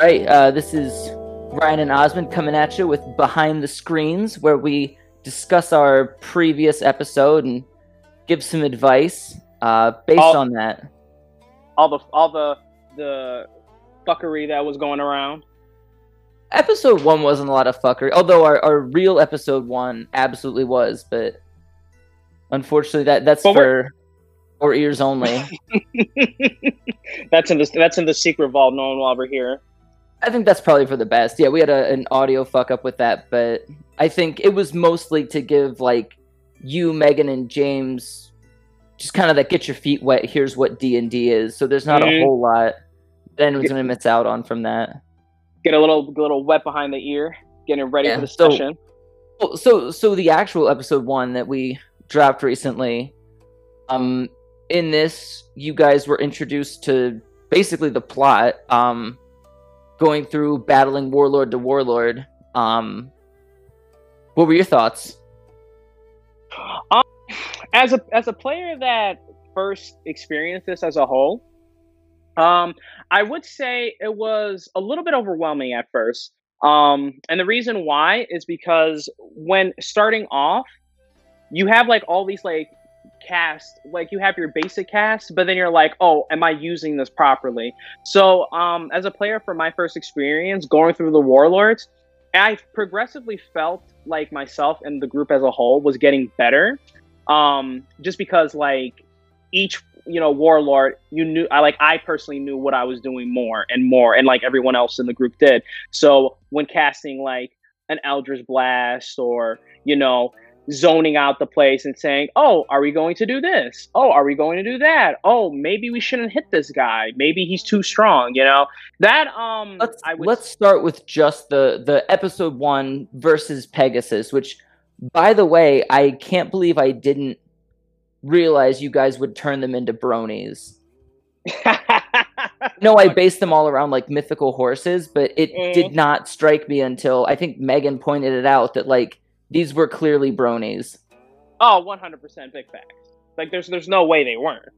right, uh, this is Ryan and Osman coming at you with Behind the Screens, where we discuss our previous episode and give some advice uh, based All- on that. All the all the the fuckery that was going around. Episode one wasn't a lot of fuckery, although our, our real episode one absolutely was, but unfortunately, that that's But for our ears only. that's in the that's in the secret vault. No one will ever hear. I think that's probably for the best. Yeah, we had a, an audio fuck up with that, but I think it was mostly to give like you, Megan, and James just kind of that get your feet wet. Here's what D and D is. So there's not a Mhm. whole lot that anyone's gonna miss out on from that. Get a little little wet behind the ear, getting ready Yeah, for the so- session. Well, So so the actual episode one that we dropped recently, um, in this you guys were introduced to basically the plot, um, going through battling warlord to warlord. Um, what were your thoughts? as a as a player that first experienced this as a whole, um, I would say it was a little bit overwhelming at first. Um, and the reason why is because when starting off, you have like all these like cast, like you have your basic cast, but then you're like, oh, am I using this properly? So, um, as a player for my first experience going through the warlords, I progressively felt like myself and the group as a whole was getting better um just because like each you know warlord you knew i like i personally knew what i was doing more and more and like everyone else in the group did so when casting like an eldritch blast or you know zoning out the place and saying oh are we going to do this oh are we going to do that oh maybe we shouldn't hit this guy maybe he's too strong you know that um Let's would let's start with just the the episode one versus Pegasus, which, by the way, I can't believe I didn't realize you guys would turn them into bronies. No, I based them all around like mythical horses, but it Mhm. did not strike me until I think Megan pointed it out that like these were clearly bronies. oh 100% big facts like there's there's no way they weren't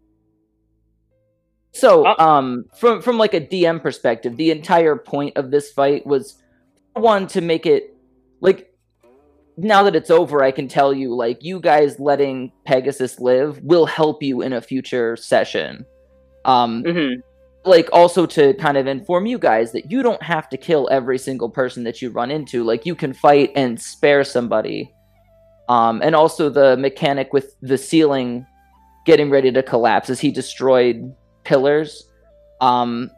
So, Uh- um, from from like a DM perspective, the entire point of this fight was one to make it like now that it's over, I can tell you like you guys letting Pegasus live will help you in a future session. Um, mm-hmm. Like also to kind of inform you guys that you don't have to kill every single person that you run into. Like you can fight and spare somebody. Um, and also the mechanic with the ceiling getting ready to collapse as he destroyed pillars. Um,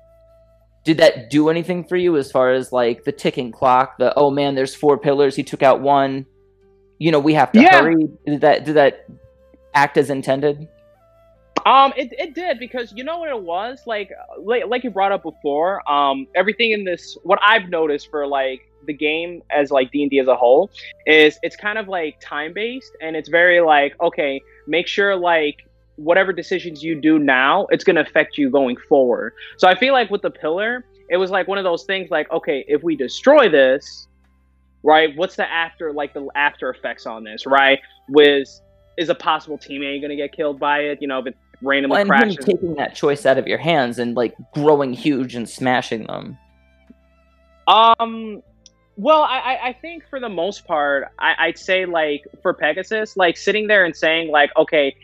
did that do anything for you as far as like the ticking clock? The oh man, there's four pillars. He took out one. You know we have to Yeah. hurry. Did that did that act as intended? Um, it, it did because you know what it was like, like like you brought up before. Um, everything in this, what I've noticed for like the game as like D and D as a whole, is it's kind of like time based and it's very like okay, make sure like whatever decisions you do now, it's gonna affect you going forward. So I feel like with the pillar, it was like one of those things like okay, if we destroy this, right? What's the after like the after effects on this, right? Was is a possible teammate going to get killed by it? You know, if it randomly Well, and him taking that choice out of your hands and like growing huge and smashing them. Um, well, I, I- I think for the most part, I, I'd say like for Pegasus, like sitting there and saying like, okay,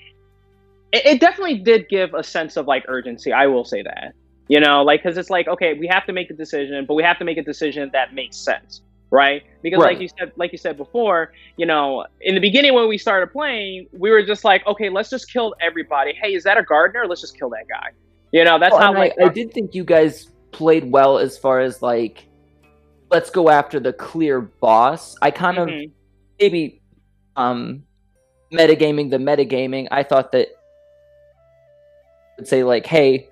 it, it definitely did give a sense of like urgency. I will say that, you know, like because it's like, okay, we have to make a decision, but we have to make a decision that makes sense, right? Because Right. like you said, like you said before, you know, in the beginning when we started playing, we were just like, okay, let's just kill everybody. Hey, is that a gardener? Let's just kill that guy. You know, that's how like I, I did think you guys played well as far as like, let's go after the clear boss. I kind of Mhm. maybe um metagaming the metagaming. I thought that would say like, hey,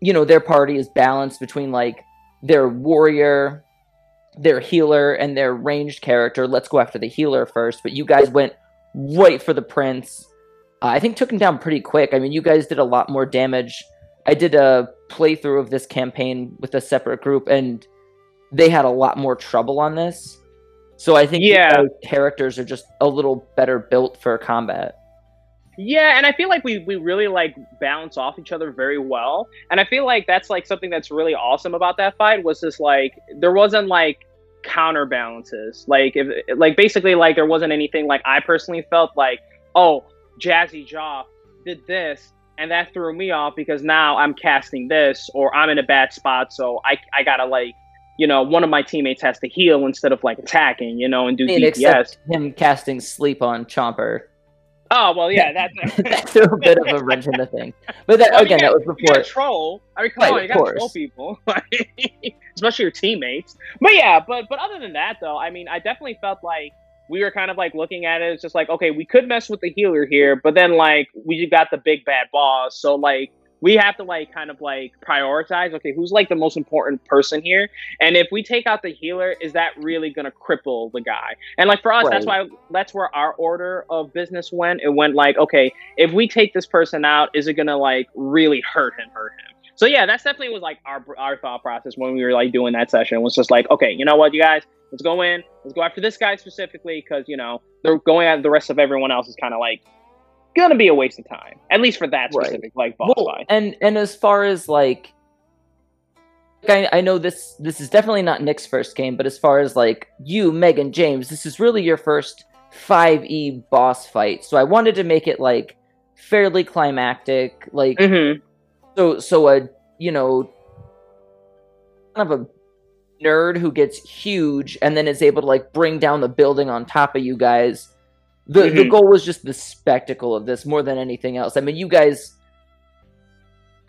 you know, their party is balanced between like their warrior, their healer, and their ranged character. Let's go after the healer first. But you guys went right for the prince. Uh, I think took him down pretty quick. I mean, you guys did a lot more damage. I did a playthrough of this campaign with a separate group, and they had a lot more trouble on this. So I think Yeah. characters are just a little better built for combat. Yeah, and I feel like we we really like bounce off each other very well, and I feel like that's like something that's really awesome about that fight was just like there wasn't like counterbalances, like if like basically like there wasn't anything like I personally felt like oh Jazzy Jaw did this and that threw me off because now I'm casting this or I'm in a bad spot, so I I gotta like you know, one of my teammates has to heal instead of like attacking, you know, and do I mean, DPS. him casting sleep on Chomper. Oh well, yeah, that's that threw a bit of a wrench in the thing. But that, well, again, that was before. You troll. I mean, come right, on, you got to troll people, especially your teammates. But yeah, but but other than that, though, I mean, I definitely felt like we were kind of like looking at it. It's just like, okay, we could mess with the healer here, but then like we just got the big bad boss, so like we have to like kind of like prioritize okay who's like the most important person here? And if we take out the healer is that really going to cripple the guy? And like for us right. that's why that's where our order of business went. It went like okay if we take this person out is it going to like really hurt him hurt him? So yeah that's definitely was like our our thought process when we were like doing that session. It was just like okay you know what you guys let's go in let's go after this guy specifically because you know they're going at the rest of everyone else is kind of like gonna be a waste of time, at least for that specific right. like boss well, fight. And and as far as like, I, I know this this is definitely not Nick's first game, but as far as like you, Megan, James, this is really your first five E boss fight. So I wanted to make it like fairly climactic, like mm-hmm. so so a you know kind of a nerd who gets huge and then is able to like bring down the building on top of you guys the mm-hmm. the goal was just the spectacle of this more than anything else. I mean, you guys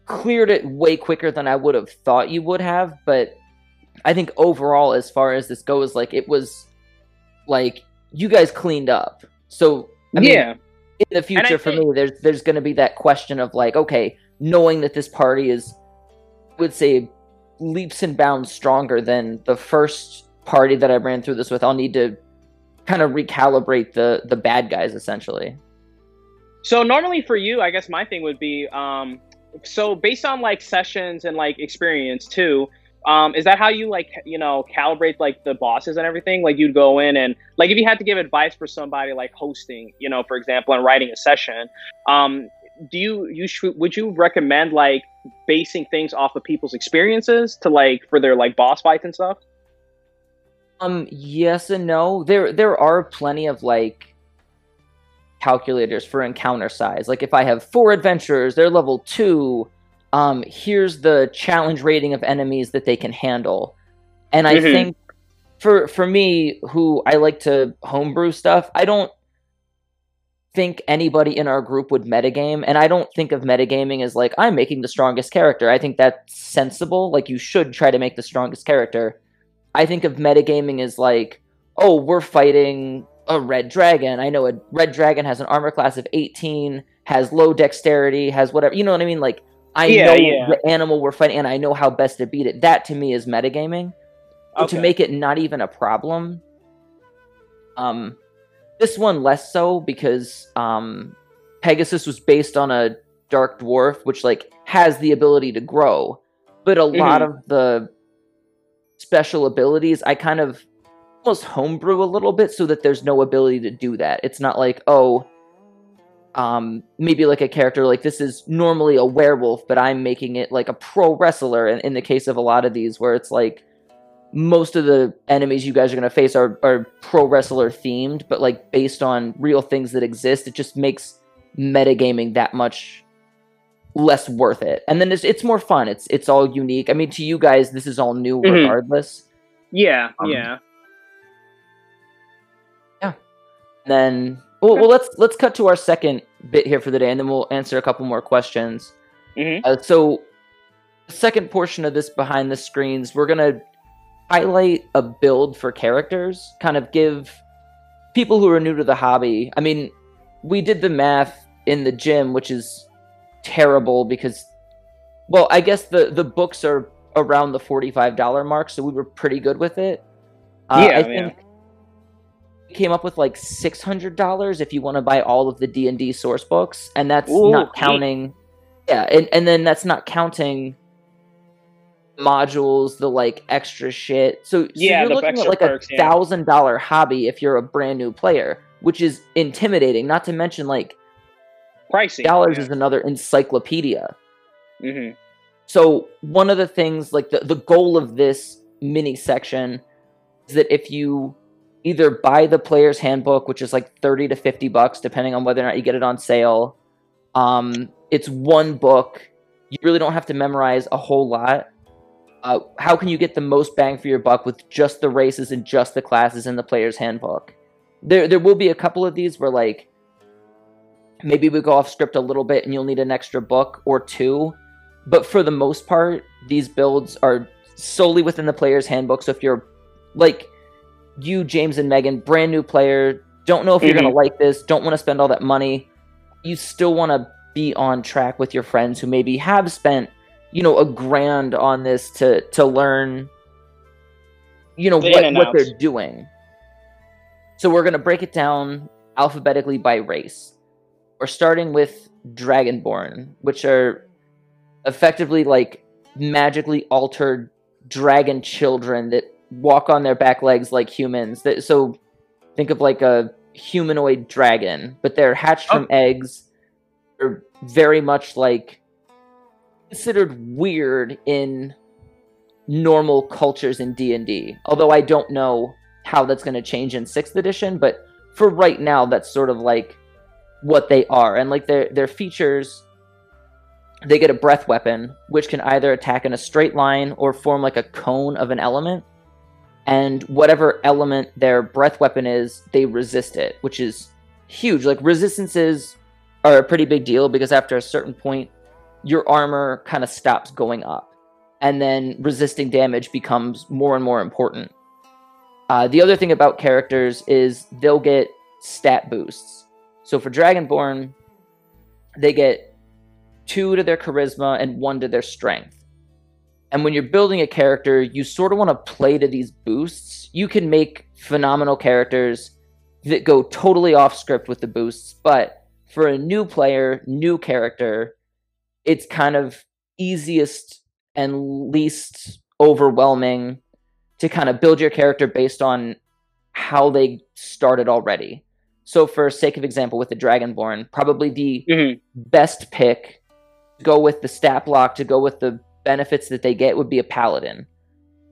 cleared it way quicker than I would have thought you would have, but I think overall, as far as this goes, like it was like you guys cleaned up. So I mean, yeah, in the future for think... me, there's there's going to be that question of like, okay, knowing that this party is, I would say, leaps and bounds stronger than the first party that I ran through this with. I'll need to kind of recalibrate the the bad guys essentially. So normally for you, I guess my thing would be um, so based on like sessions and like experience too. Um, is that how you like you know calibrate like the bosses and everything? Like you'd go in and like if you had to give advice for somebody like hosting, you know, for example, and writing a session, um, do you you sh- would you recommend like basing things off of people's experiences to like for their like boss fights and stuff? Um, yes and no. There there are plenty of like calculators for encounter size. Like if I have four adventurers, they're level two. Um, here's the challenge rating of enemies that they can handle. And I mm-hmm. think for for me, who I like to homebrew stuff, I don't think anybody in our group would metagame, and I don't think of metagaming as like I'm making the strongest character. I think that's sensible. Like you should try to make the strongest character. I think of metagaming as like, oh, we're fighting a red dragon. I know a red dragon has an armor class of 18, has low dexterity, has whatever. You know what I mean? Like, I yeah, know yeah. the animal we're fighting, and I know how best to beat it. That to me is metagaming. Okay. to make it not even a problem, um, this one less so because um, Pegasus was based on a dark dwarf, which like has the ability to grow, but a mm-hmm. lot of the special abilities, I kind of almost homebrew a little bit so that there's no ability to do that. It's not like, oh, um, maybe like a character like this is normally a werewolf, but I'm making it like a pro wrestler. And in the case of a lot of these, where it's like most of the enemies you guys are going to face are, are pro wrestler themed, but like based on real things that exist, it just makes metagaming that much less worth it. And then it's it's more fun. It's it's all unique. I mean, to you guys, this is all new mm-hmm. regardless. Yeah, um, yeah, yeah. And then well, well, let's let's cut to our second bit here for the day, and then we'll answer a couple more questions. Mm-hmm. Uh, so, the second portion of this behind the screens, we're gonna highlight a build for characters, kind of give people who are new to the hobby. I mean, we did the math in the gym, which is terrible because well i guess the the books are around the $45 mark so we were pretty good with it. Uh, yeah, i think we came up with like $600 if you want to buy all of the d&d source books and that's Ooh, not counting yeah and, and then that's not counting modules the like extra shit. So, so yeah, you're looking at like perks, a thousand dollar hobby if you're a brand new player which is intimidating not to mention like pricey. dollars yeah. is another encyclopedia. Mhm. So one of the things, like the, the goal of this mini section, is that if you either buy the player's handbook, which is like thirty to fifty bucks, depending on whether or not you get it on sale, um, it's one book. You really don't have to memorize a whole lot. Uh, how can you get the most bang for your buck with just the races and just the classes in the player's handbook? There, there will be a couple of these where like maybe we go off script a little bit and you'll need an extra book or two. But for the most part these builds are solely within the player's handbook. So if you're like you james and megan brand new player don't know if you're going to like this don't want to spend all that money you still want to be on track with your friends who maybe have spent you know a grand on this to to learn you know The what, what they're doing. So we're going to break it down alphabetically by race we're starting with dragonborn which are effectively like magically altered dragon children that walk on their back legs like humans. That so think of like a humanoid dragon but they're hatched from oh. eggs. They're very much like considered weird in normal cultures in D&D although I don't know how that's going to change in 6th edition but for right now that's sort of like what they are. And like their their features they get a breath weapon which can either attack in a straight line or form like a cone of an element. And whatever element their breath weapon is they resist it which is huge. Like resistances are a pretty big deal because after a certain point your armor kind of stops going up. And then resisting damage becomes more and more important. Uh, the other thing about characters is they'll get stat boosts so for dragonborn they get two to their charisma and one to their strength. And when you're building a character, you sort of want to play to these boosts. You can make phenomenal characters that go totally off script with the boosts, but for a new player, new character, it's kind of easiest and least overwhelming to kind of build your character based on how they started already. So, for sake of example, with the Dragonborn, probably the Mhm. best pick to go with the stat block to go with the benefits that they get would be a paladin.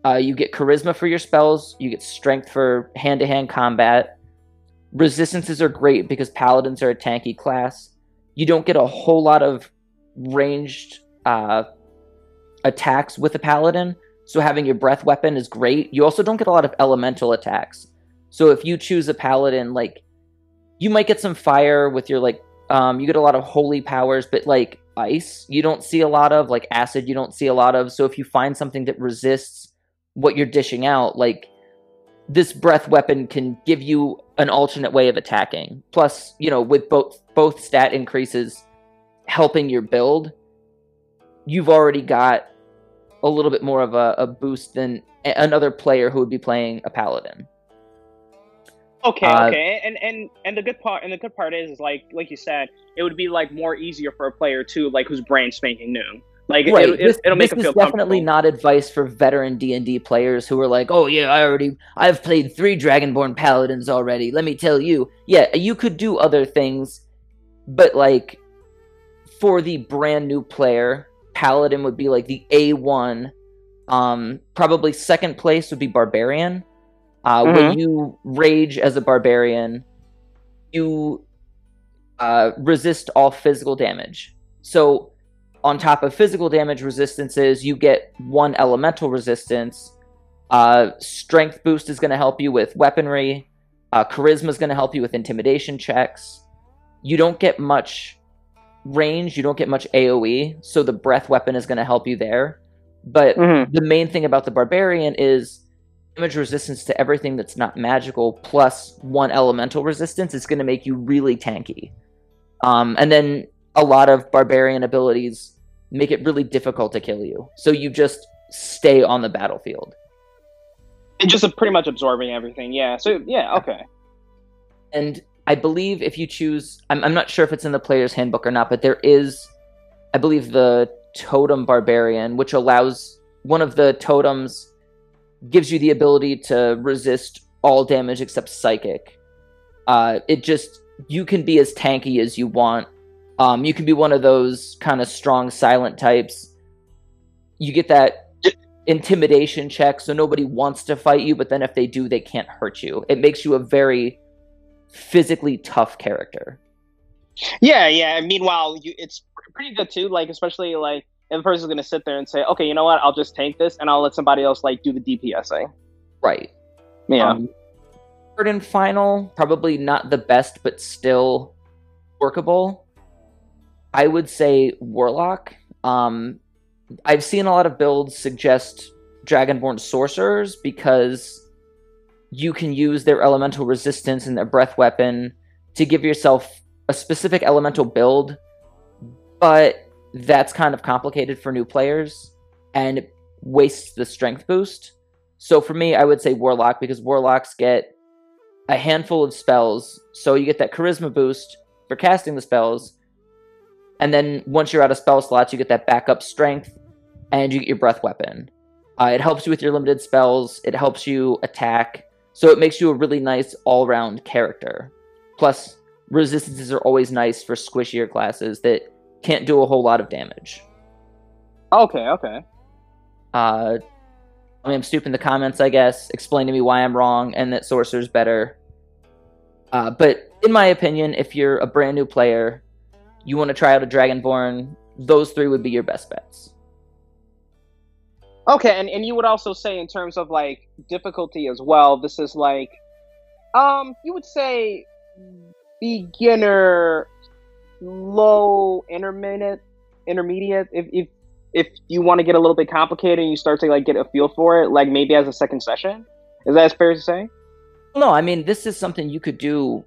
Uh, you get charisma for your spells. You get strength for hand-to-hand combat. Resistances are great because paladins are a tanky class. You don't get a whole lot of ranged uh, attacks with a paladin, so having your breath weapon is great. You also don't get a lot of elemental attacks. So if you choose a paladin, like you might get some fire with your like um, you get a lot of holy powers, but like ice, you don't see a lot of like acid, you don't see a lot of. So if you find something that resists what you're dishing out, like this breath weapon can give you an alternate way of attacking. Plus, you know, with both both stat increases helping your build, you've already got a little bit more of a, a boost than another player who would be playing a paladin. Okay, Uh, okay, and and and the good part and the good part is, is like like you said, it would be like more easier for a player too, like who's brand spanking new. Like right. it, this, will make this definitely not advice for veteran D and D players who are like, "Oh yeah, I already, I've played three Dragonborn paladins already." Let me tell you, yeah, you could do other things, but like for the brand new player, paladin would be like the A one. Um, probably second place would be barbarian. Uh, When you rage as a barbarian, you uh, resist all physical damage. So on top of physical damage resistances, you get one elemental resistance. Uh, strength boost is going to help you with weaponry. Uh, charisma is going to help you with intimidation checks. You don't get much range. You don't get much AOE, so the breath weapon is going to help you there. But Mhm. the main thing about the barbarian is damage resistance to everything that's not magical plus one elemental resistance is going to make you really tanky. Um, and then a lot of barbarian abilities make it really difficult to kill you. So you just stay on the battlefield. And just pretty much absorbing everything. Yeah. So yeah. Okay. And I believe if you choose, I'm, I'm not sure if it's in the player's handbook or not, but there is, I believe, the totem barbarian, which allows one of the totems gives you the ability to resist all damage except psychic. Uh, it just you can be as tanky as you want Um, you can be one of those kind of strong silent types. You get that intimidation check, so nobody wants to fight you, but then if they do, they can't hurt you. It makes you a very physically tough character. Yeah, yeah. Meanwhile, you, it's pretty good too. Like especially like if the person's gonna sit there and say, "Okay, you know what? I'll just tank this, and I'll let somebody else like do the DPSing." Right. Yeah. Um, third and final, probably not the best, but still workable. I would say Warlock. Um, I've seen a lot of builds suggest Dragonborn sorcerers because you can use their elemental resistance and their breath weapon to give yourself a specific elemental build, but that's kind of complicated for new players and wastes the strength boost. So for me, I would say Warlock because Warlocks get a handful of spells. So you get that charisma boost for casting the spells. And then once you're out of spell slots, you get that backup strength and you get your breath weapon. Uh, it helps you with your limited spells, it helps you attack. So it makes you a really nice all round character. Plus, resistances are always nice for squishier classes that can't do a whole lot of damage. Okay, okay. Uh, I mean, I'm stupid in the comments, I guess. Explain to me why I'm wrong and that Sorcerer's better. Uh, but in my opinion, if you're a brand new player, you want to try out a Dragonborn, those three would be your best bets. Okay, and, and you would also say in terms of like difficulty as well, this is like um you would say beginner low intermediate intermediate if if if you want to get a little bit complicated and you start to like get a feel for it, like maybe as a second session. Is that fair to say? No, I mean this is something you could do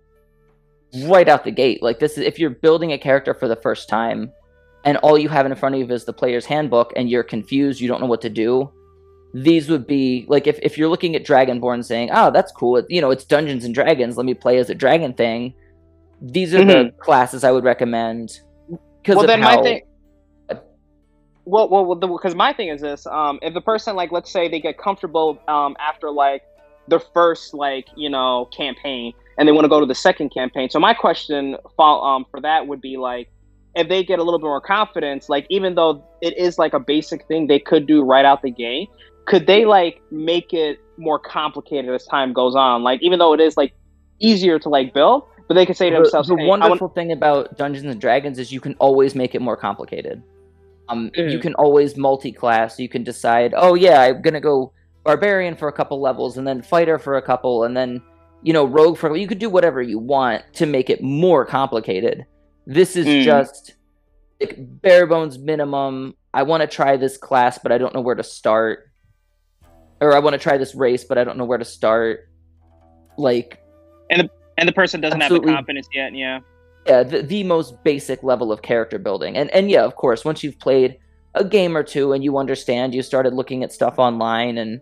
right out the gate. Like this is if you're building a character for the first time and all you have in front of you is the player's handbook and you're confused, you don't know what to do. These would be like if, if you're looking at Dragonborn saying, "Oh, that's cool. It, you know, it's Dungeons and Dragons. Let me play as a dragon thing." These are mm-hmm. the classes I would recommend. Well, then how... my thing. Well, well, because my thing is this: um, if the person, like, let's say they get comfortable um, after like their first, like, you know, campaign, and they want to go to the second campaign. So my question, um, for that would be like, if they get a little bit more confidence, like even though it is like a basic thing they could do right out the gate, could they like make it more complicated as time goes on? Like even though it is like easier to like build, but they can say to themselves, "The, the hey, wonderful want- thing about Dungeons and Dragons is you can always make it more complicated. Um, mm. you can always multi-class. You can decide, oh yeah, I'm gonna go barbarian for a couple levels, and then fighter for a couple, and then you know rogue for. You could do whatever you want to make it more complicated. This is mm. just like bare bones minimum. I want to try this class, but I don't know where to start. Or I want to try this race, but I don't know where to start. Like, and the and the person doesn't have the confidence yet. Yeah, yeah, the, the most basic level of character building, and and yeah, of course, once you've played a game or two and you understand, you started looking at stuff online and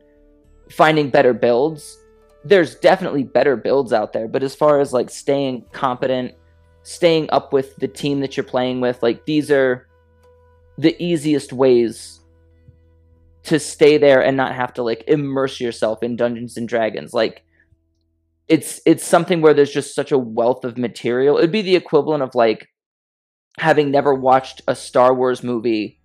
finding better builds. There's definitely better builds out there, but as far as like staying competent staying up with the team that you're playing with like these are the easiest ways to stay there and not have to like immerse yourself in Dungeons and Dragons like it's it's something where there's just such a wealth of material it'd be the equivalent of like having never watched a Star Wars movie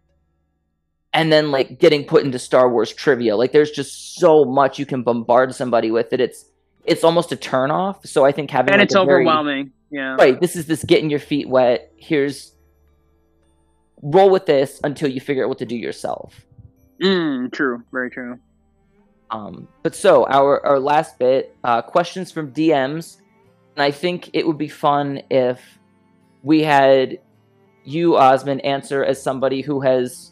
and then like getting put into Star Wars trivia like there's just so much you can bombard somebody with that it's it's almost a turn off so I think having and like, it's overwhelming very, yeah. Right. This is this getting your feet wet. Here's roll with this until you figure out what to do yourself. Mm, true. Very true. Um, but so our our last bit, uh, questions from DMs, and I think it would be fun if we had you, Osman, answer as somebody who has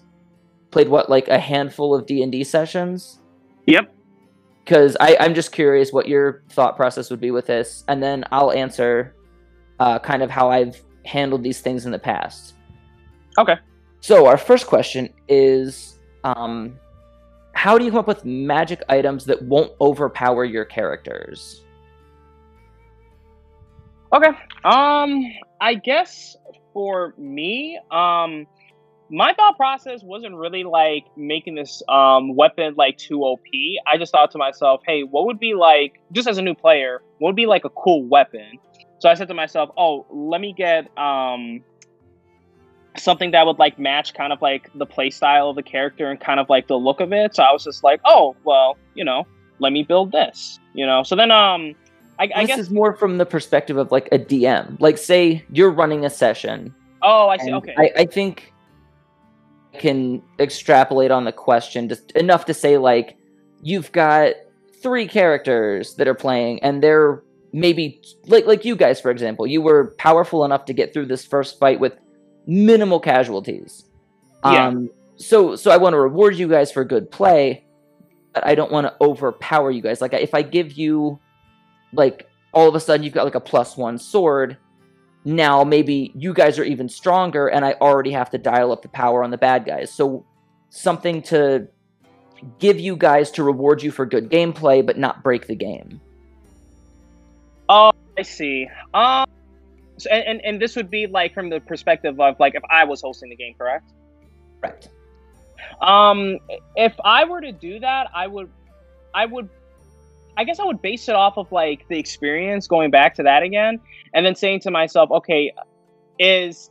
played what like a handful of D and D sessions. Yep. Because I'm just curious what your thought process would be with this, and then I'll answer uh, kind of how I've handled these things in the past. Okay. So our first question is, um, how do you come up with magic items that won't overpower your characters? Okay. Um, I guess for me, um, my thought process wasn't really like making this um weapon like too OP. I just thought to myself, hey, what would be like just as a new player, what would be like a cool weapon so I said to myself, "Oh, let me get um, something that would like match kind of like the play style of the character and kind of like the look of it. So I was just like, oh well, you know, let me build this. You know. So then um I, I this guess is more from the perspective of like a DM. Like, say you're running a session. Oh, I see. Okay. I, I think I can extrapolate on the question just enough to say like you've got three characters that are playing, and they're maybe like like you guys, for example. You were powerful enough to get through this first fight with minimal casualties. Yeah. Um, so so I want to reward you guys for good play, but I don't want to overpower you guys. Like if I give you like all of a sudden you've got like a plus one sword now maybe you guys are even stronger and i already have to dial up the power on the bad guys so something to give you guys to reward you for good gameplay but not break the game Oh, I see. Um, so, and, and this would be like from the perspective of like if I was hosting the game, correct? correct Um, if I were to do that, I would, I would, I guess I would base it off of like the experience going back to that again, and then saying to myself, okay, is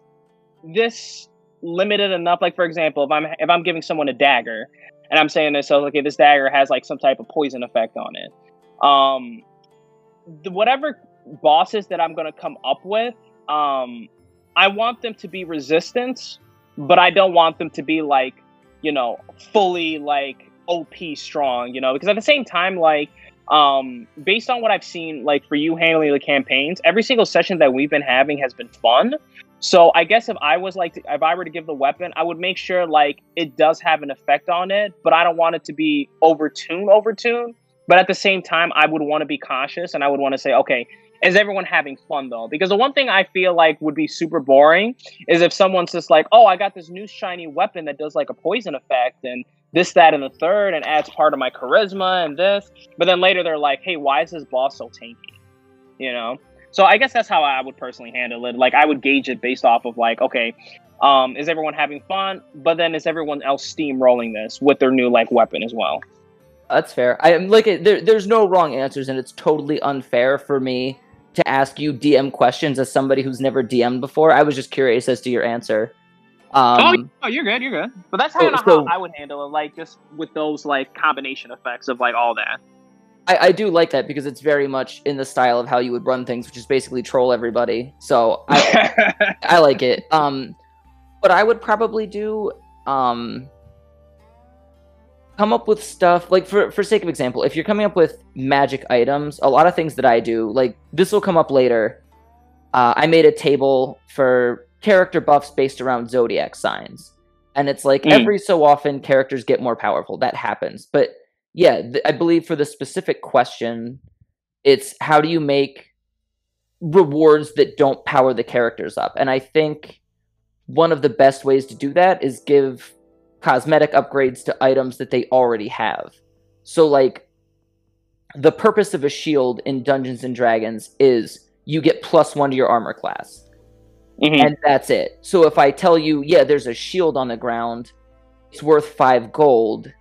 this limited enough? Like for example, if I'm if I'm giving someone a dagger, and I'm saying to myself, okay, this dagger has like some type of poison effect on it. Um, the, whatever bosses that I'm gonna come up with, um, I want them to be resistant, but I don't want them to be like you know, fully like OP strong, you know, because at the same time, like, um, based on what I've seen, like for you handling the campaigns, every single session that we've been having has been fun. So I guess if I was like, to, if I were to give the weapon, I would make sure like it does have an effect on it, but I don't want it to be overtuned, overtuned. But at the same time, I would want to be cautious and I would want to say, okay, is everyone having fun though? Because the one thing I feel like would be super boring is if someone's just like, oh, I got this new shiny weapon that does like a poison effect and this, that, and the third, and adds part of my charisma and this. But then later they're like, hey, why is this boss so tanky? You know? So I guess that's how I would personally handle it. Like I would gauge it based off of like, okay, um, is everyone having fun? But then is everyone else steamrolling this with their new like weapon as well? that's fair i am like there, there's no wrong answers and it's totally unfair for me to ask you dm questions as somebody who's never dm'd before i was just curious as to your answer um, oh, oh, you're good, you're good. But that's kind of so- how I would handle it, like just with those like combination effects of like all that. I, I do like that because it's very much in the style of how you would run things, which is basically troll everybody. So I, I like it. Um, what I would probably do, um, come up with stuff like for for sake of example, if you're coming up with magic items, a lot of things that I do, like this will come up later. Uh, I made a table for character buffs based around zodiac signs, and it's like Mm. every so often characters get more powerful. That happens, but yeah, th- I believe for the specific question, it's how do you make rewards that don't power the characters up, and I think one of the best ways to do that is give cosmetic upgrades to items that they already have. So like the purpose of a shield in Dungeons and Dragons is you get plus 1 to your armor class Mhm. and that's it. So if I tell you, yeah, there's a shield on the ground, it's worth 5 gold.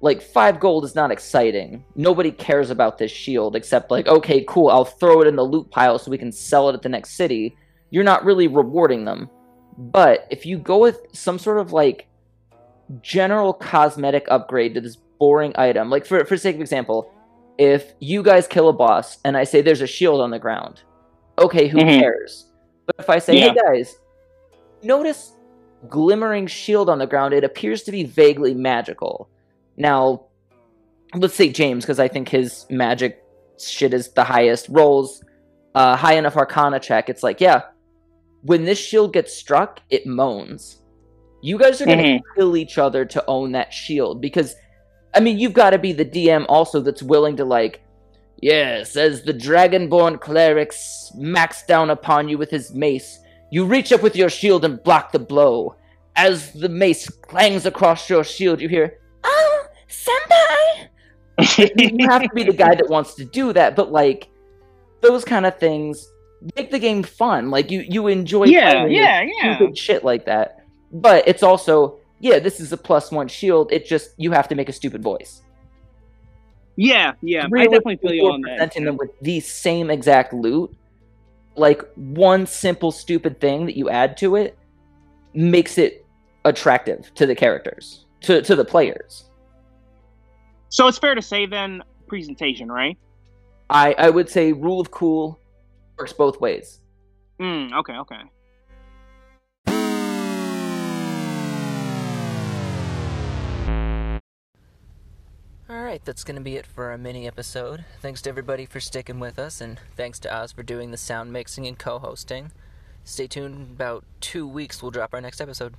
Like 5 gold is not exciting. Nobody cares about this shield except like, okay, cool, I'll throw it in the loot pile so we can sell it at the next city. You're not really rewarding them. But if you go with some sort of like general cosmetic upgrade to this boring item, like for for sake of example, if you guys kill a boss and I say there's a shield on the ground, okay, who Mhm. cares? But if I say, Yeah. hey guys, notice glimmering shield on the ground, it appears to be vaguely magical. Now, let's say James, because I think his magic shit is the highest, rolls uh, high enough arcana check. It's like, yeah, when this shield gets struck, it moans. You guys are going to Mhm. kill each other to own that shield because, I mean, you've got to be the DM also that's willing to, like, yes, as the dragonborn cleric smacks down upon you with his mace, you reach up with your shield and block the blow. As the mace clangs across your shield, you hear, Oh, senpai! you have to be the guy that wants to do that, but like those kind of things make the game fun. Like you you enjoy yeah, yeah, yeah. stupid shit like that. But it's also yeah, this is a plus one shield. It just you have to make a stupid voice. Yeah, yeah. I definitely feel you on that. presenting them with the same exact loot. Like one simple stupid thing that you add to it makes it attractive to the characters, to to the players. So it's fair to say then presentation, right? I I would say rule of cool works both ways. Mm, okay, okay. Alright, that's going to be it for our mini episode. Thanks to everybody for sticking with us, and thanks to Oz for doing the sound mixing and co hosting. Stay tuned, about two weeks, we'll drop our next episode.